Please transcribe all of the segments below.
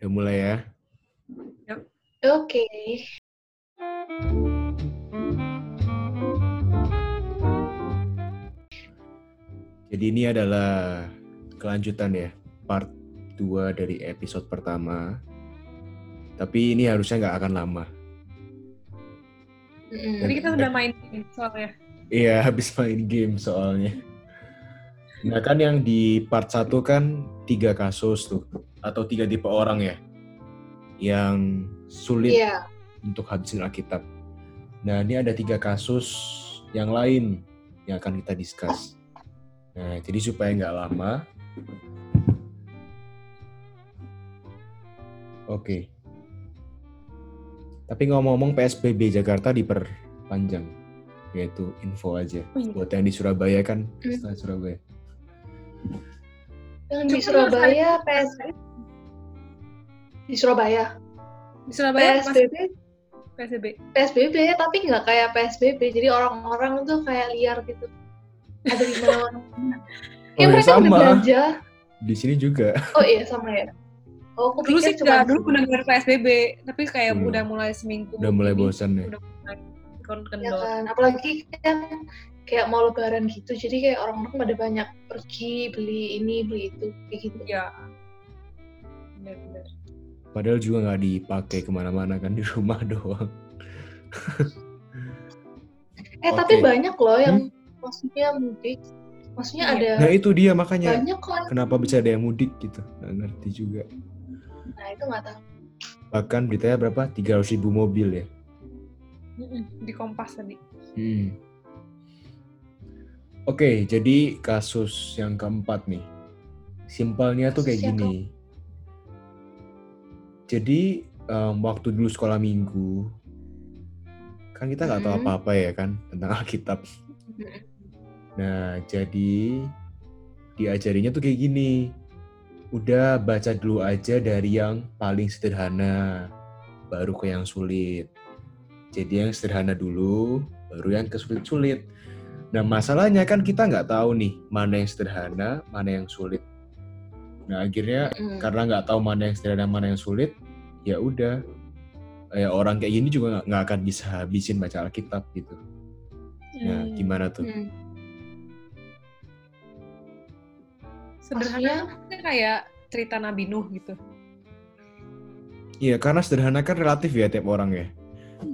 Udah mulai ya. Oke. Jadi ini adalah kelanjutan ya, part 2 dari episode pertama. Tapi ini harusnya nggak akan lama. Mm-mm. Jadi kita udah main game soalnya. Iya, habis main game soalnya. Nah kan yang di part 1 kan tiga kasus tuh, atau tiga tipe orang ya, yang sulit Iya. untuk habisin Alkitab. Nah, ini ada tiga kasus yang lain yang akan kita discuss. Nah, jadi supaya nggak lama. Oke. Tapi ngomong-ngomong PSBB Jakarta diperpanjang. Yaitu info aja. Oh iya. Buat yang di Surabaya kan, Hmm. setelah Surabaya. Yang di Surabaya harus- PS di Surabaya Di Surabaya PSBB PSBB. PSBB tapi nggak kayak PSBB jadi orang-orang tuh kayak liar gitu ada di mana Oh ya ya mereka udah sama. belanja Di sini juga. oh iya sama ya oh aku Dulu sih cuma dulu benar-benar PSBB, tapi kayak Belum. udah mulai seminggu. Udah mulai bosan ya. Udah mulai ya kan apalagi kan kayak mau lebaran gitu jadi kayak orang-orang pada banyak pergi beli ini beli itu kayak gitu Iya. Benar-benar. Padahal juga nggak dipakai ke mana-mana kan di rumah doang. eh tapi Oke. banyak loh yang maksudnya mudik maksudnya Iya. ada Nah itu dia makanya. banyak kok Kenapa bisa ada yang mudik gitu? Nggak ngerti juga. nah itu nggak tahu Bahkan beritanya berapa? 300 ribu mobil ya. Di Kompas tadi. Hmm. Oke, jadi kasus yang keempat nih. Simpelnya tuh kayak Kasus yang gini. Jadi em, waktu dulu sekolah minggu, kan kita nggak tahu Hmm. apa-apa ya kan tentang Alkitab. Nah, jadi diajarinya tuh kayak gini. Udah baca dulu aja dari yang paling sederhana, baru ke yang sulit. Jadi yang sederhana dulu, baru yang ke sulit-sulit. Nah, masalahnya kan kita nggak tahu nih mana yang sederhana, mana yang sulit. Nah, akhirnya Mm. karena nggak tahu mana yang sederhana, mana yang sulit, ya udah. Ya, orang kayak gini juga nggak- akan bisa habisin baca Alkitab gitu. Nah, Hmm. gimana tuh? Hmm. Sederhana kan kayak cerita Nabi Nuh gitu. Iya, karena sederhana kan relatif ya tiap orang ya.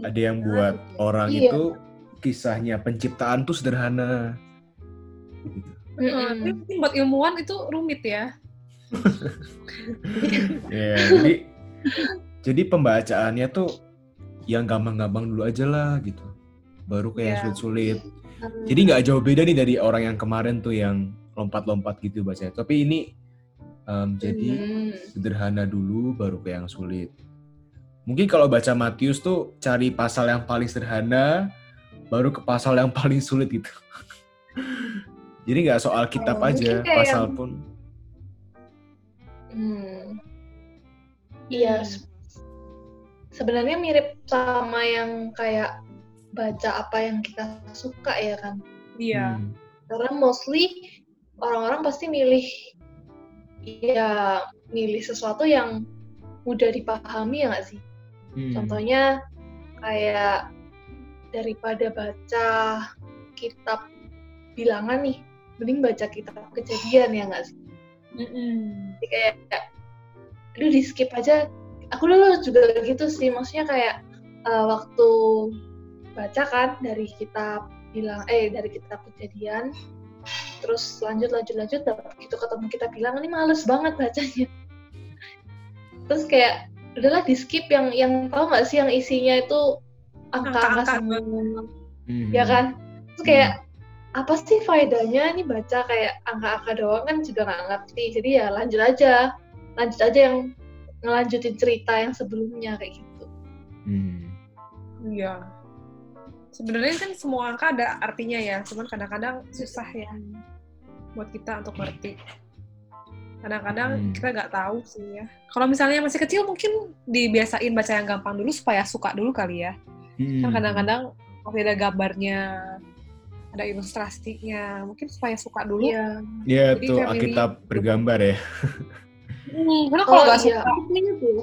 Ada yang buat orang Iya. itu kisahnya penciptaan tuh sederhana. Gitu. Tapi mungkin buat ilmuwan itu rumit ya. Iya, jadi jadi pembacaannya tuh yang gampang-gampang dulu aja lah gitu. Baru kayak yang Iya. sulit-sulit. Jadi nggak jauh beda nih dari orang yang kemarin tuh yang lompat-lompat gitu baca. Tapi ini em, jadi Hmm. sederhana dulu baru ke yang sulit. Mungkin kalau baca Matius tuh cari pasal yang paling sederhana baru ke pasal yang paling sulit gitu. Jadi nggak soal kitab Oh, aja, kayak pasal yang- pun. Hmm. Iya. se- Sebenarnya mirip sama yang kayak baca apa yang kita suka ya kan. Iya. Hmm. Karena mostly orang-orang pasti milih ya milih sesuatu yang mudah dipahami ya nggak sih? Hmm. Contohnya kayak daripada baca kitab bilangan nih, mending baca kitab kejadian ya nggak sih? Mm-mm. Jadi kayak aduh di skip aja aku dulu juga gitu sih maksudnya kayak eh, waktu baca kan dari kitab bilang eh dari kitab kejadian terus lanjut lanjut lanjut dapet gitu ketemu kitab bilang ini males banget bacanya terus kayak udahlah di skip yang yang tahu nggak sih yang isinya itu angka-angka Angka-angka. semua Hmm. ya kan terus kayak apa sih faedahnya nih baca kayak angka-angka doang kan juga nggak ngerti jadi ya lanjut aja lanjut aja yang ngelanjutin cerita yang sebelumnya kayak gitu Hmm. Iya. Sebenarnya kan semua angka ada artinya ya, cuman kadang-kadang susah ya buat kita untuk ngerti. Kadang-kadang Hmm. kita nggak tahu sih ya. Kalau misalnya masih kecil mungkin dibiasain baca yang gampang dulu supaya suka dulu kali ya. Kan Hmm. kadang-kadang kalau ada gambarnya, ada ilustrasinya, mungkin supaya suka dulu. Iya Ya Jadi tuh family- Alkitab bergambar ya. Hmm, karena kalau Oh nggak iya, suka, tuh.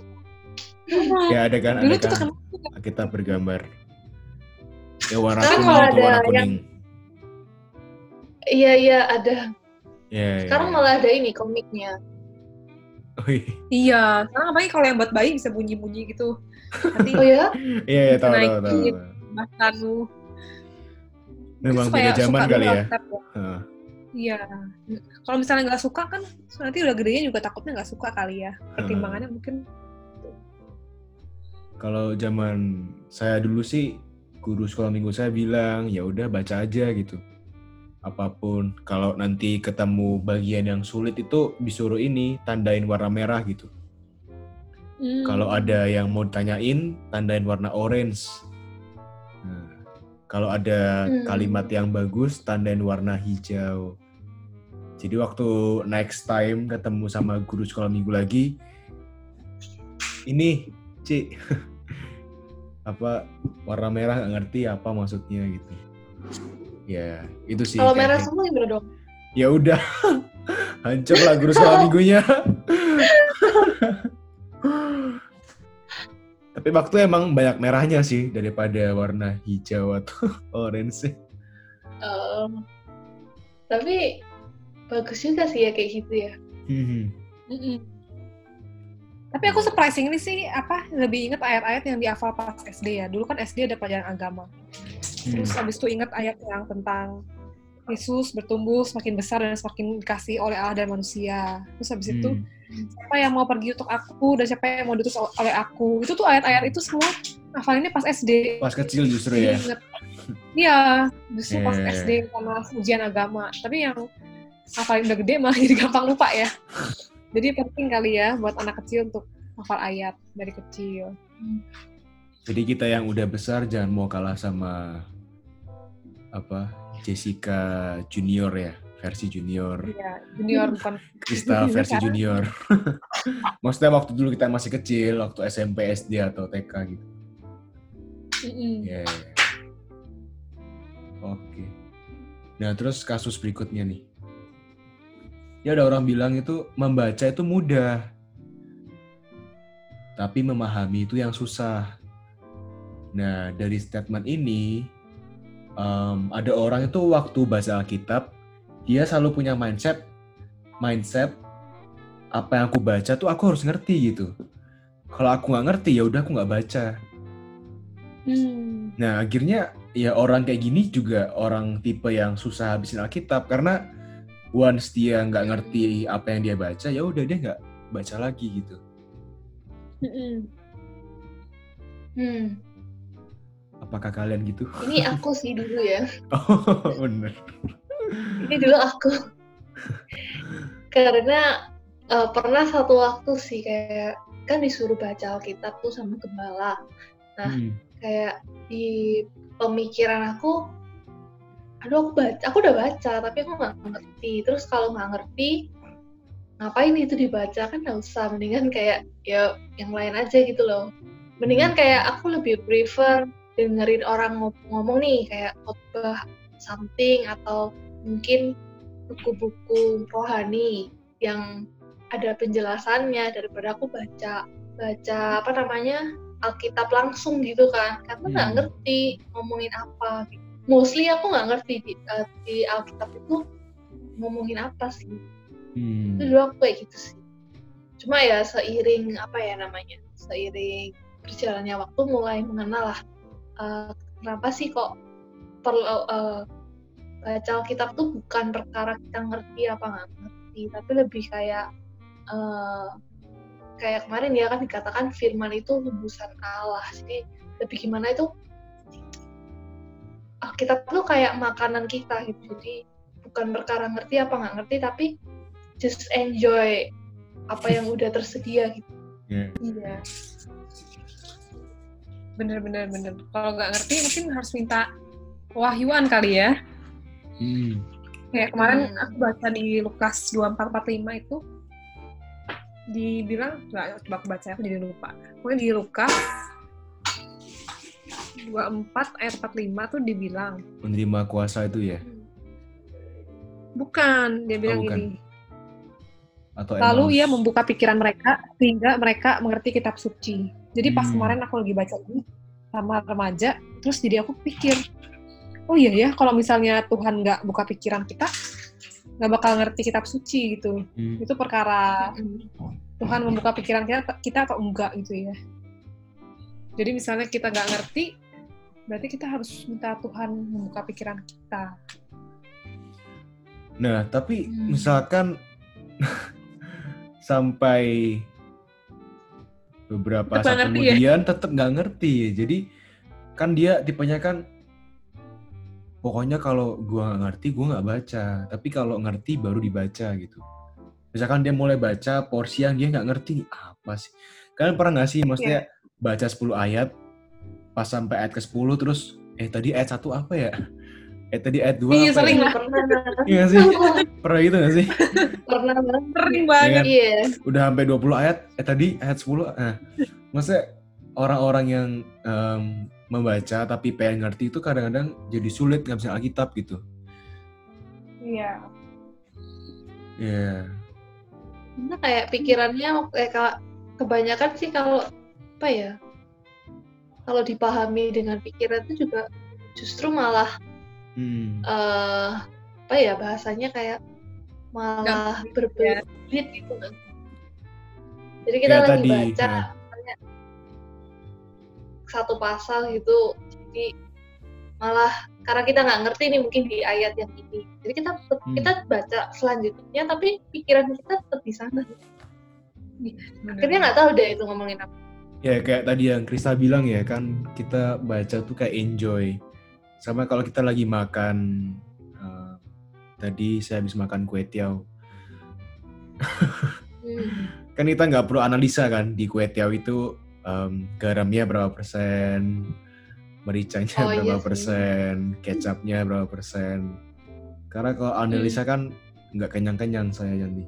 hmm, Ya ada kan, dulu ada tuh kan kita bergambar. Ya warna kuning warna yang- kuning. Iya iya ada. Ya, ya, Sekarang ya. malah ada ini komiknya. Oh iya, Iya, sekarang apalagi kalau yang buat bayi bisa bunyi-bunyi gitu. Nanti Oh ya? iya, iya, tahu, tahu, tahu. Bahkan Memang beda zaman kali ya. Ya. Iya. Kalau misalnya nggak suka kan nanti udah gedenya juga takutnya nggak suka kali ya. Pertimbangannya mungkin Kalau zaman saya dulu sih guru sekolah minggu saya bilang ya udah baca aja gitu. Apa pun kalau nanti ketemu bagian yang sulit itu disuruh ini tandain warna merah gitu. hmm, Kalau ada yang mau ditanyain tandain warna orange. Kalau ada Hmm. kalimat yang bagus tandain warna hijau. Jadi waktu next time ketemu sama guru sekolah minggu lagi, ini Ci, apa warna merah nggak ngerti apa maksudnya gitu. Ya itu sih. Kalau merah gitu. semua gimana dong? Ya udah, hancur lah guru sekolah minggunya. Tapi waktu emang banyak merahnya sih daripada warna hijau atau orange. Eh, tapi bagus juga sih ya kayak gitu ya. Hmm. mm-mm. Tapi aku surprising ini sih apa lebih inget ayat-ayat yang dihafal pas SD ya. Dulu kan SD ada pelajaran agama. Terus Hmm. habis itu inget ayat yang tentang Yesus bertumbuh semakin besar dan semakin dikasih oleh Allah dan manusia. Terus habis itu Hmm. Siapa yang mau pergi untuk aku dan siapa yang mau diutus oleh aku. Itu tuh ayat-ayat itu semua hafalinnya pas SD. Pas kecil justru ya. Ingat. Iya, justru pas Yeah. SD sama ujian agama. Tapi yang hafalin udah gede malah jadi gampang lupa ya. Jadi penting kali ya buat anak kecil untuk hafal ayat dari kecil. Jadi kita yang udah besar jangan mau kalah sama apa Jessica Junior ya versi junior, Iya, junior bukan Krista versi junior. Maksudnya waktu dulu kita masih kecil, waktu SMP, SD atau TK gitu. Mm-mm. Ya. Oke. Nah, terus kasus berikutnya nih. Ya ada orang bilang itu membaca itu mudah. Tapi memahami itu yang susah. Nah, dari statement ini em, ada orang itu waktu baca Alkitab dia selalu punya mindset mindset apa yang aku baca tuh aku harus ngerti gitu. Kalau aku nggak ngerti ya udah aku nggak baca. Hmm. Nah, akhirnya ya orang kayak gini juga orang tipe yang susah habisin Alkitab karena once dia nggak ngerti apa yang dia baca, ya udah dia nggak baca lagi gitu. Mm-mm. Hmm, Apakah kalian gitu? ini aku sih dulu ya. Oh, bener. Ini dulu aku. Karena eh, pernah satu waktu sih kayak kan disuruh baca Alkitab tuh sama gembala. Hmm. Kayak di pemikiran aku, aduh aku baca, aku udah baca tapi aku nggak ngerti. Terus kalau nggak ngerti, ngapain itu dibaca kan nggak usah. Mendingan kayak ya yang lain aja gitu loh. Mendingan kayak aku lebih prefer dengerin orang ngomong-ngomong nih kayak khotbah something atau mungkin buku-buku rohani yang ada penjelasannya daripada aku baca baca apa namanya Alkitab langsung gitu kan karena nggak Hmm. ngerti ngomongin apa gitu. mostly aku nggak ngerti di, eh, di Alkitab itu ngomongin apa sih Hmm. itu dulu aku kayak gitu sih cuma ya seiring apa ya namanya seiring berjalannya waktu mulai mengenal lah eh, kenapa sih kok perlu eh, baca Alkitab tuh bukan perkara kita ngerti apa nggak ngerti tapi lebih kayak eh, kayak kemarin ya kan dikatakan firman itu hembusan Allah jadi lebih gimana itu Alkitab tuh kayak makanan kita gitu jadi bukan perkara ngerti apa nggak ngerti tapi just enjoy apa yang udah tersedia gitu Ya. Iya. Bener bener bener. Kalau nggak ngerti mungkin harus minta wahyuan kali ya. Hmm. Kayak kemarin Hmm. aku baca di Lukas 2445 itu dibilang nggak coba aku baca aku jadi lupa. Pokoknya di Lukas 24 ayat 45 tuh dibilang Menerima kuasa itu ya. bukan dia bilang bukan. gini Atau Lalu emang- ia membuka pikiran mereka sehingga mereka mengerti kitab suci. Jadi pas Hmm. kemarin aku lagi baca ini sama remaja, terus jadi aku pikir, oh iya ya kalau misalnya Tuhan nggak buka pikiran kita, nggak bakal ngerti kitab suci gitu. Hmm. Itu perkara Mm. Tuhan membuka pikiran kita, kita atau enggak gitu ya. Jadi misalnya kita nggak ngerti, berarti kita harus minta Tuhan membuka pikiran kita. Nah, tapi Hmm. misalkan sampai beberapa Tetep saat ya? kemudian tetap nggak ngerti. Jadi kan dia tipenya kan pokoknya kalau gua nggak ngerti gua nggak baca. Tapi kalau ngerti baru dibaca gitu. Misalkan dia mulai baca porsi yang dia nggak ngerti apa sih? Kalian pernah nggak sih maksudnya baca 10 ayat pas sampai ayat ke-10 terus eh tadi ayat satu apa ya? Eh tadi ayat 2 Iya, sering ya? pernah Iya sih? Pernah gitu nggak sih? pernah banget Sering banget. iya udah sampai 20 ayat, eh tadi ayat 10, nah, maksudnya orang-orang yang em, membaca tapi pengen ngerti itu kadang-kadang jadi sulit ngabisin Alkitab gitu. Iya. Iya. Karena kayak pikirannya eh, ka- kebanyakan sih kalau apa ya kalau dipahami dengan pikiran itu juga justru malah Hmm. eh apa ya bahasanya kayak malah berbelit gitu kan jadi kita Kayak lagi tadi, baca nah. Satu pasal gitu jadi malah karena kita nggak ngerti nih mungkin di ayat yang ini jadi kita Hmm. kita baca selanjutnya tapi pikiran kita tetap di sana akhirnya nggak tahu deh itu ngomongin apa Ya kayak tadi yang Krista bilang ya kan kita baca tuh kayak enjoy. Sama kalau kita lagi makan eh, tadi saya habis makan kue tiaw. Hmm. Kan kita nggak perlu analisa kan di kue tiaw itu em, garamnya berapa persen, mericanya Oh, berapa iya persen, kecapnya berapa persen. Karena kalau analisa kan nggak kenyang-kenyang saya nanti.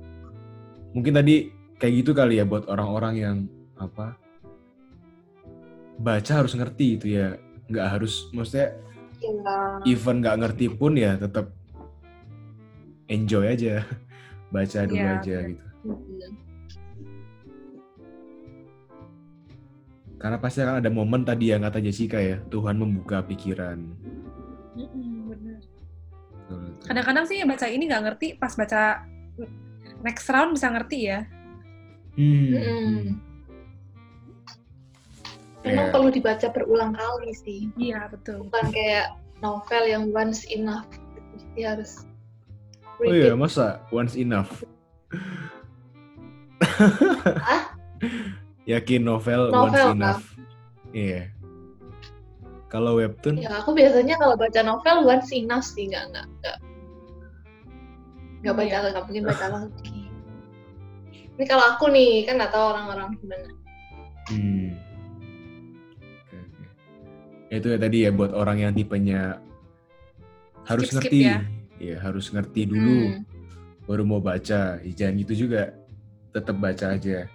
Mungkin tadi kayak gitu kali ya buat orang-orang yang apa baca harus ngerti itu ya nggak harus maksudnya Ya. even nggak ngerti pun ya tetap enjoy aja baca dulu Iya, aja gitu Hmm. Karena pasti akan ada momen tadi yang kata Jessica ya Tuhan membuka pikiran Mm-mm. Kadang-kadang sih baca ini nggak ngerti, pas baca next round bisa ngerti ya. Hmm, hmm. Memang Ya. perlu dibaca berulang kali sih, Iya, betul. bukan kayak novel yang once enough. Jadi harus oh iya repeat. masa once enough Hah? yakin novel, Novel, once enough iya kalau webtoon Ya aku biasanya kalau baca novel once enough sih, nggak nggak nggak nggak baca Iya. nggak mungkin baca lagi. Ini kalau aku nih kan nggak tahu orang-orang gimana. Hmm. Oke, oke. Itu ya tadi ya buat orang yang tipenya harus Skip-skip ngerti. ya. Iya, harus ngerti dulu Hmm. baru mau baca. Ya, Jangan gitu juga. Tetap baca aja.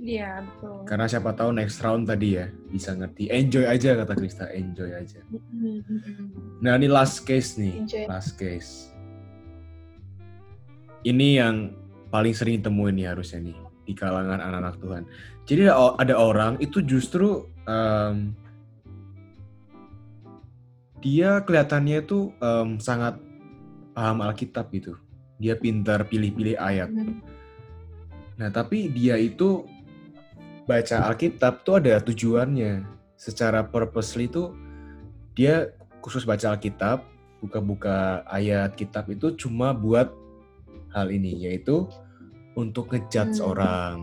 Iya, betul. Karena siapa tahu next round tadi ya bisa ngerti. Enjoy aja kata Krista, enjoy aja. Mm-mm. Nah, ini last case nih. Enjoy. Last case. Ini yang paling sering ditemuin nih harusnya nih di kalangan anak-anak Tuhan. Jadi ada, orang itu justru em, dia kelihatannya itu em, sangat paham Alkitab gitu. Dia pintar pilih-pilih ayat. Hmm. Nah, tapi dia itu baca Alkitab tuh ada tujuannya. Secara purposely itu dia khusus baca Alkitab, buka-buka ayat kitab itu cuma buat hal ini, yaitu untuk ngejudge Hmm. orang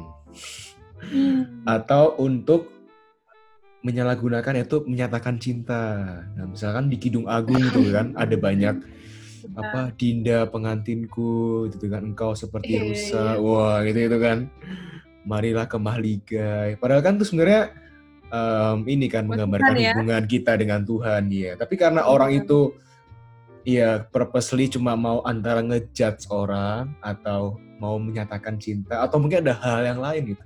Hmm. atau untuk menyalahgunakan itu menyatakan cinta. Nah, misalkan di Kidung Agung itu kan ada banyak apa Dinda pengantinku gitu kan engkau seperti Iya, rusa iya. wah gitu itu kan marilah ke Mahligai padahal kan itu sebenarnya em, ini kan Buat menggambarkan Tuhan ya. hubungan kita dengan Tuhan ya tapi karena Iya. orang itu ya purposely cuma mau antara ngejudge orang atau mau menyatakan cinta atau mungkin ada hal yang lain gitu.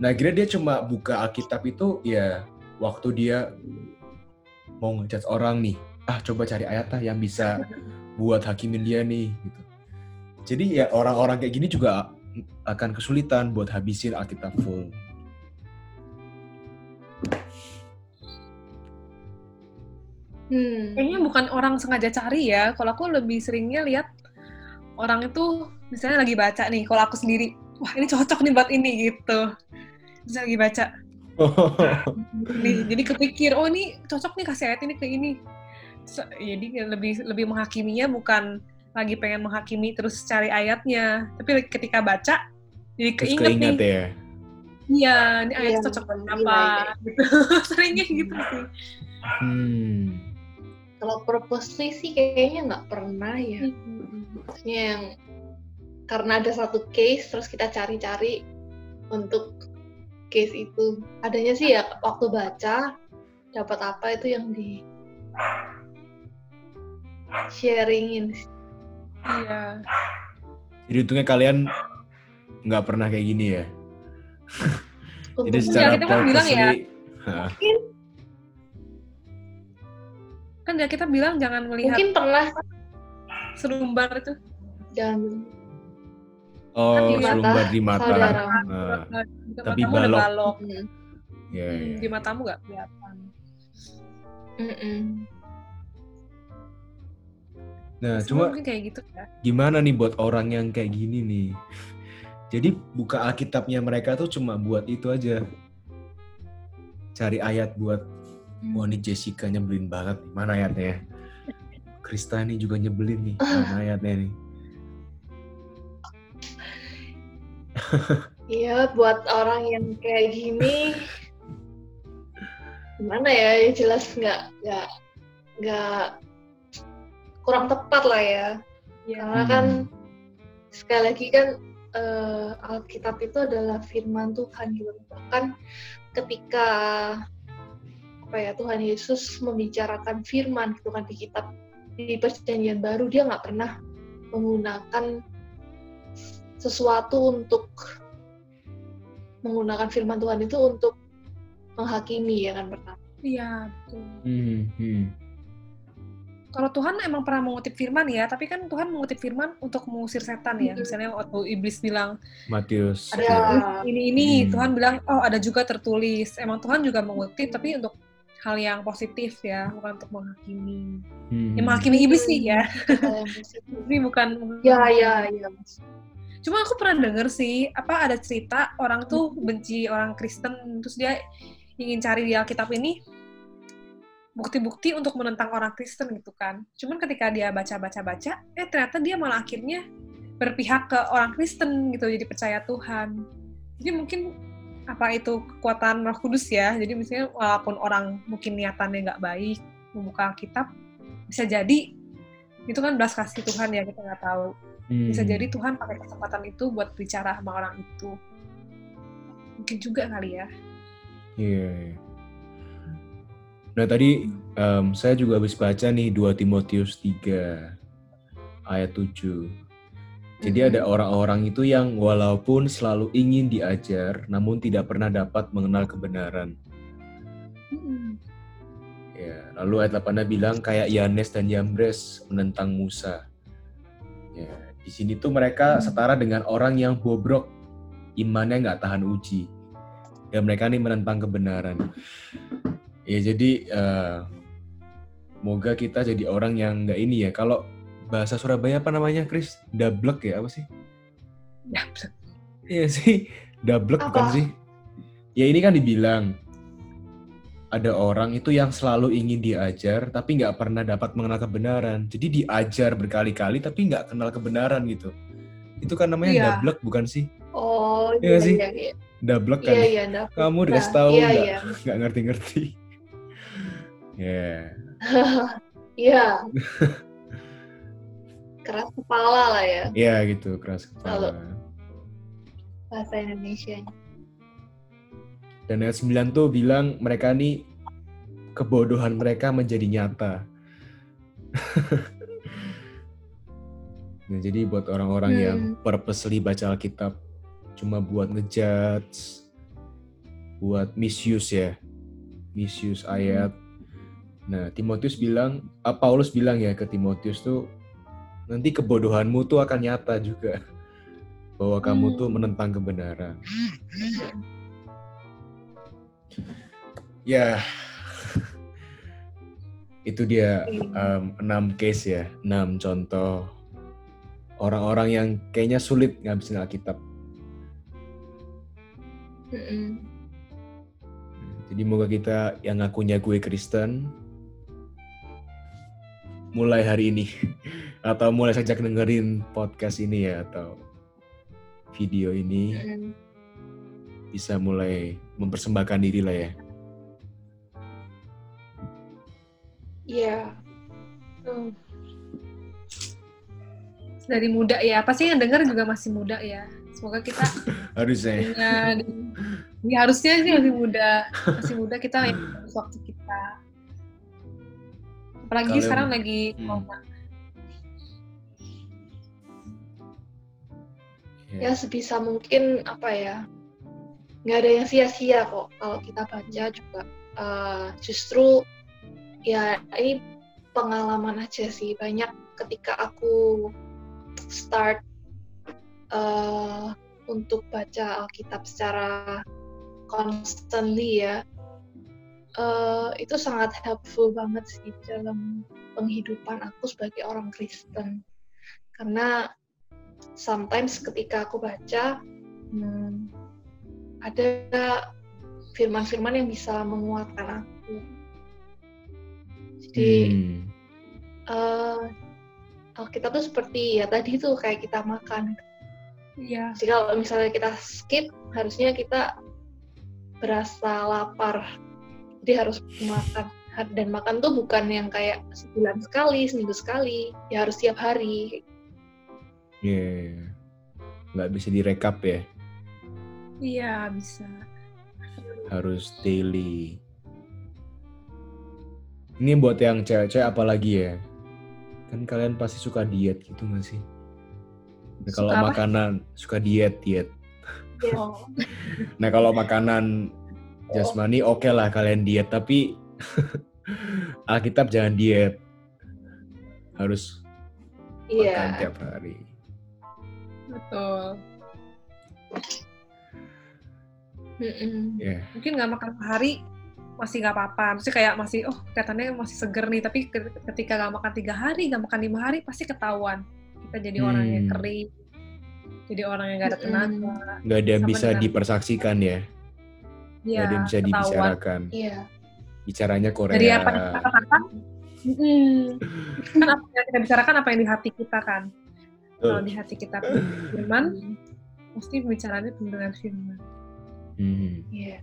Nah kira dia cuma buka Alkitab itu ya waktu dia mau ngejudge orang nih. Ah coba cari ayat lah yang bisa buat hakimin dia nih gitu. Jadi ya orang-orang kayak gini juga akan kesulitan buat habisin Alkitab full. Hmm. Kayaknya bukan orang sengaja cari ya. Kalau aku lebih seringnya lihat orang itu misalnya lagi baca nih. Kalau aku sendiri, wah ini cocok nih buat ini gitu. Misalnya lagi baca, nih, jadi kepikir, oh ini cocok nih kasih ayat ini ke ini. So, jadi lebih lebih menghakiminya bukan lagi pengen menghakimi terus cari ayatnya, tapi ketika baca jadi Terus keinget nih. keinget ya. Iya, ini ayat Iya, cocok buat iya, apa? iya. Gitu. Seringnya gitu sih. Hmm. Kalau purposely sih kayaknya nggak pernah ya. Maksudnya yang karena ada satu case terus kita cari-cari untuk case itu. Adanya sih ya waktu baca dapat apa itu yang di sharingin. Iya. Jadi untungnya kalian nggak pernah kayak gini ya. Jadi secara kita kan bilang ya. Hah. Kan ya kita bilang jangan melihat mungkin pernah serumbar itu. jangan Oh, Kan di mata selumbar di mata. saudara. Nah, Di Tapi balok. balok. Hmm. ya, ya. Di matamu nggak kelihatan. Mm-mm. Nah, Semua cuma mungkin kayak gitu ya. gimana nih buat orang yang kayak gini nih? Jadi buka Alkitabnya mereka tuh cuma buat itu aja. Cari ayat buat, wah ini Jessica nyebelin banget nih. Mana ayatnya? Krista nih juga nyebelin nih. Mana ayatnya nih? Iya, buat orang yang kayak gini, gimana ya? Ya jelas nggak nggak nggak kurang tepat lah ya. Karena kan Hmm. sekali lagi kan eh, Alkitab itu adalah firman Tuhan gitu. Bahkan ketika apa ya Tuhan Yesus membicarakan firman gitu kan di kitab di perjanjian baru dia nggak pernah menggunakan sesuatu untuk menggunakan firman Tuhan itu untuk menghakimi ya kan pertama. Iya, betul. Hmm, hmm. Kalau Tuhan emang pernah mengutip firman ya, tapi kan Tuhan mengutip firman untuk mengusir setan ya. Misalnya waktu iblis bilang, Matius. ada Ya. ini ini Hmm. Tuhan bilang oh ada juga tertulis emang Tuhan juga mengutip tapi untuk hal yang positif ya bukan untuk menghakimi Hmm. ya menghakimi iblis sih ya tapi bukan Ya ya ya. cuma aku pernah denger sih apa ada cerita orang tuh benci orang Kristen terus dia ingin cari di Alkitab ini bukti-bukti untuk menentang orang Kristen gitu kan cuman ketika dia baca-baca-baca eh ternyata dia malah akhirnya berpihak ke orang Kristen gitu jadi percaya Tuhan jadi mungkin apa itu kekuatan Roh Kudus ya jadi misalnya walaupun orang mungkin niatannya nggak baik membuka Alkitab bisa jadi itu kan belas kasih Tuhan ya kita nggak tahu Hmm. bisa jadi Tuhan pakai kesempatan itu buat bicara sama orang itu mungkin juga kali ya Iya. iya. Nah tadi em, saya juga habis baca nih 2 Timotius 3 ayat 7. Jadi Mhm. ada orang-orang itu yang walaupun selalu ingin diajar namun tidak pernah dapat mengenal kebenaran. Ya, lalu ayat 8 bilang kayak Yanes dan Yambres menentang Musa. Ya, di sini tuh mereka Hmm. setara dengan orang yang bobrok, imannya nggak tahan uji. Dan mereka nih menentang kebenaran. Ya jadi, eh, moga kita jadi orang yang nggak ini ya. Kalau bahasa Surabaya apa namanya, Chris? Dablek ya apa sih? ya Iya sih, dablek bukan sih? Ya ini kan dibilang ada orang itu yang selalu ingin diajar tapi nggak pernah dapat mengenal kebenaran. Jadi diajar berkali-kali tapi nggak kenal kebenaran gitu. Itu kan namanya Iya. dablek bukan sih? Oh Iya iya sih? iya iya. Dablek kan? Iya iya. Kamu Nah, dikasih tahu Iya nggak iya. nggak ngerti-ngerti. Ya. Iya. Keras kepala lah ya Ya gitu keras kepala. bahasa Indonesia. Dan ayat 9 tuh bilang mereka nih kebodohan mereka menjadi nyata. nah, jadi buat orang-orang Hmm. yang purposely baca Alkitab cuma buat ngejudge, buat misuse ya, misuse ayat. Nah, Timotius bilang, ah, Paulus bilang ya ke Timotius tuh, nanti kebodohanmu tuh akan nyata juga bahwa kamu Hmm. tuh menentang kebenaran. Ya, itu dia um, enam case ya, enam contoh orang-orang yang kayaknya sulit ngabisin Alkitab. Mm-mm. Jadi moga kita yang ngakunya gue Kristen mulai hari ini atau mulai sejak dengerin podcast ini ya atau video ini Mm-mm. bisa mulai mempersembahkan diri lah ya. Iya. Hmm. Dari muda ya, pasti yang denger juga masih muda ya. Semoga kita Harusnya. ya harusnya sih masih muda, masih muda kita waktu kita. Apalagi Kalau- sekarang lagi Hmm. corona. Ya sebisa mungkin apa ya nggak ada yang sia-sia kok kalau kita baca juga eh, justru ya ini pengalaman aja sih banyak ketika aku start eh, untuk baca Alkitab secara constantly ya eh, itu sangat helpful banget sih dalam penghidupan aku sebagai orang Kristen karena sometimes ketika aku baca hmm, ada firman-firman yang bisa menguatkan aku. Jadi Hmm. eh, Alkitab tuh seperti ya tadi tuh kayak kita makan. Iya. Jadi kalau misalnya kita skip, harusnya kita berasa lapar. Jadi harus makan. Dan makan tuh bukan yang kayak sebulan sekali, seminggu sekali. Ya harus tiap hari. Iya. Nggak bisa direkap ya, Iya, bisa. harus daily. Ini buat yang cewek-cewek apalagi ya? Kan kalian pasti suka diet gitu nggak sih? Nah, kalau makanan suka diet diet. Oh. Nah kalau makanan jasmani oke lah kalian diet tapi Alkitab jangan diet. Harus makan Iya. tiap hari. Betul. Ya. Mungkin nggak makan sehari masih nggak apa-apa. Maksudnya kayak masih, oh kelihatannya masih seger nih. Tapi ke- ketika nggak makan tiga hari, nggak makan lima hari, pasti ketahuan. Kita jadi orang yang Hmm. kering, jadi orang yang nggak ada tenaga. Nggak ada yang bisa dipersaksikan ya. Iya, ada yang bisa ketahuan. dibicarakan. Iya. Bicaranya Korea. Dari apa yang kita katakan, mm, kan apa yang kita bicarakan apa yang di hati kita kan. Kalau di hati kita firman, pasti bicaranya dengan firman. Mhm. Iya.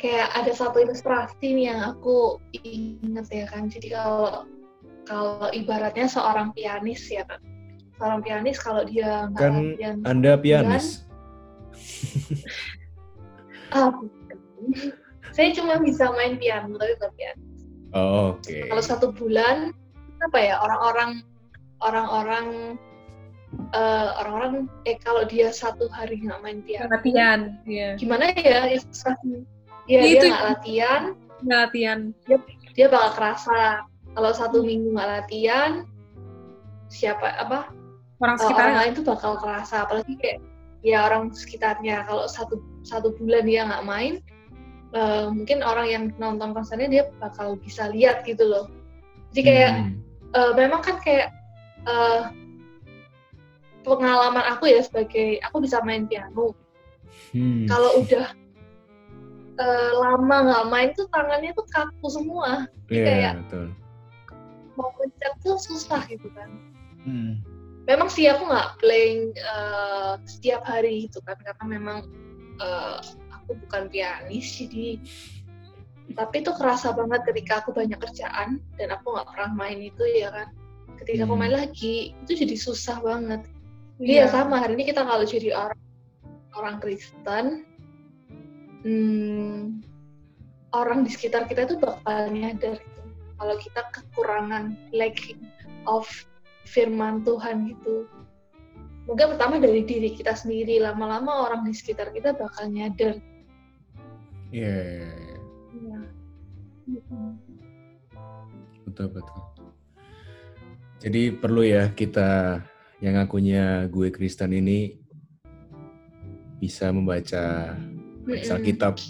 Kayak ada satu ilustrasi nih yang aku inget ya kan. Jadi kalau kalau ibaratnya seorang pianis ya kan. Seorang pianis kalau dia nggak Kan latihan Anda pianis. bukan. saya cuma bisa main piano tapi bukan piano. Oh, Oke. Kalau satu bulan apa ya orang-orang orang-orang eh, orang-orang eh kalau dia satu hari nggak main piano Latihan, ya. gimana ya ilustrasi ya Ya, dia itu. nggak latihan Latihan. dia bakal kerasa kalau satu minggu nggak latihan siapa apa Orang uh, orang sekitar lain tuh bakal kerasa apalagi kayak ya orang sekitarnya kalau satu satu bulan dia nggak main uh, mungkin orang yang nonton konsernya dia bakal bisa lihat gitu loh jadi kayak Hmm. uh, memang kan kayak uh, pengalaman aku ya sebagai aku bisa main piano Hmm. kalau udah uh, lama nggak main tuh tangannya tuh kaku semua Iya, kayak- betul. mau pencet tuh susah gitu kan Hmm. Memang sih aku nggak playing uh, setiap hari gitu kan karena memang uh, aku bukan pianis jadi tapi itu kerasa banget ketika aku banyak kerjaan dan aku nggak pernah main itu ya kan ketika aku Hmm. main lagi itu jadi susah banget Iya sama hari ini kita kalau jadi orang orang Kristen, hmm, orang di sekitar kita itu bakal nyadar gitu. kalau kita kekurangan lacking of firman Tuhan gitu. Mungkin pertama dari diri kita sendiri, lama-lama orang di sekitar kita bakal nyadar. Iya, iya, iya. Iya. betul betul. Jadi perlu ya kita yang ngakunya gue Kristen ini bisa membaca Alkitab.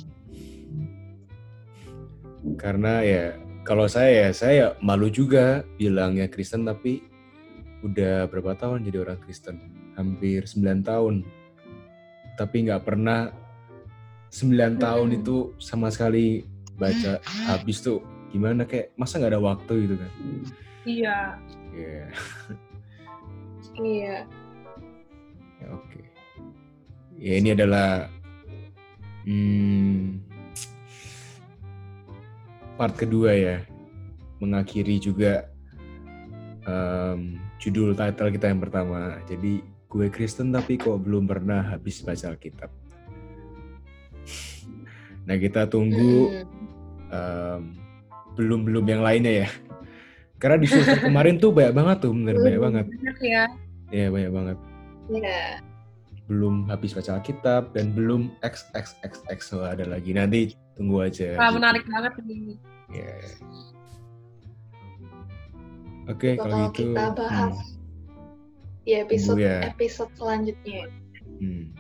Karena ya kalau saya ya saya malu juga bilangnya Kristen tapi udah berapa tahun jadi orang Kristen? Hampir 9 tahun. Tapi nggak pernah 9 tahun Mm-mm. itu sama sekali baca habis tuh gimana kayak masa nggak ada waktu gitu kan? Iya. Iya. Iya. Ya, Oke. Ya ini adalah hmm, part kedua ya, mengakhiri juga em, judul title kita yang pertama. Jadi gue Kristen tapi kok belum pernah habis baca Alkitab. Nah kita tunggu Mm-mm. em, belum-belum yang lainnya ya. Karena di semester kemarin tuh banyak banget tuh, bener banyak banget. Banyak ya. Ya banyak banget. Iya. belum habis baca Alkitab dan belum XXXX oh, ada lagi nanti tunggu aja. Wah, gitu. menarik banget ini. Ya. Oke, okay, kalau gitu kita bahas hmm. di episode ya. episode selanjutnya. Hmm.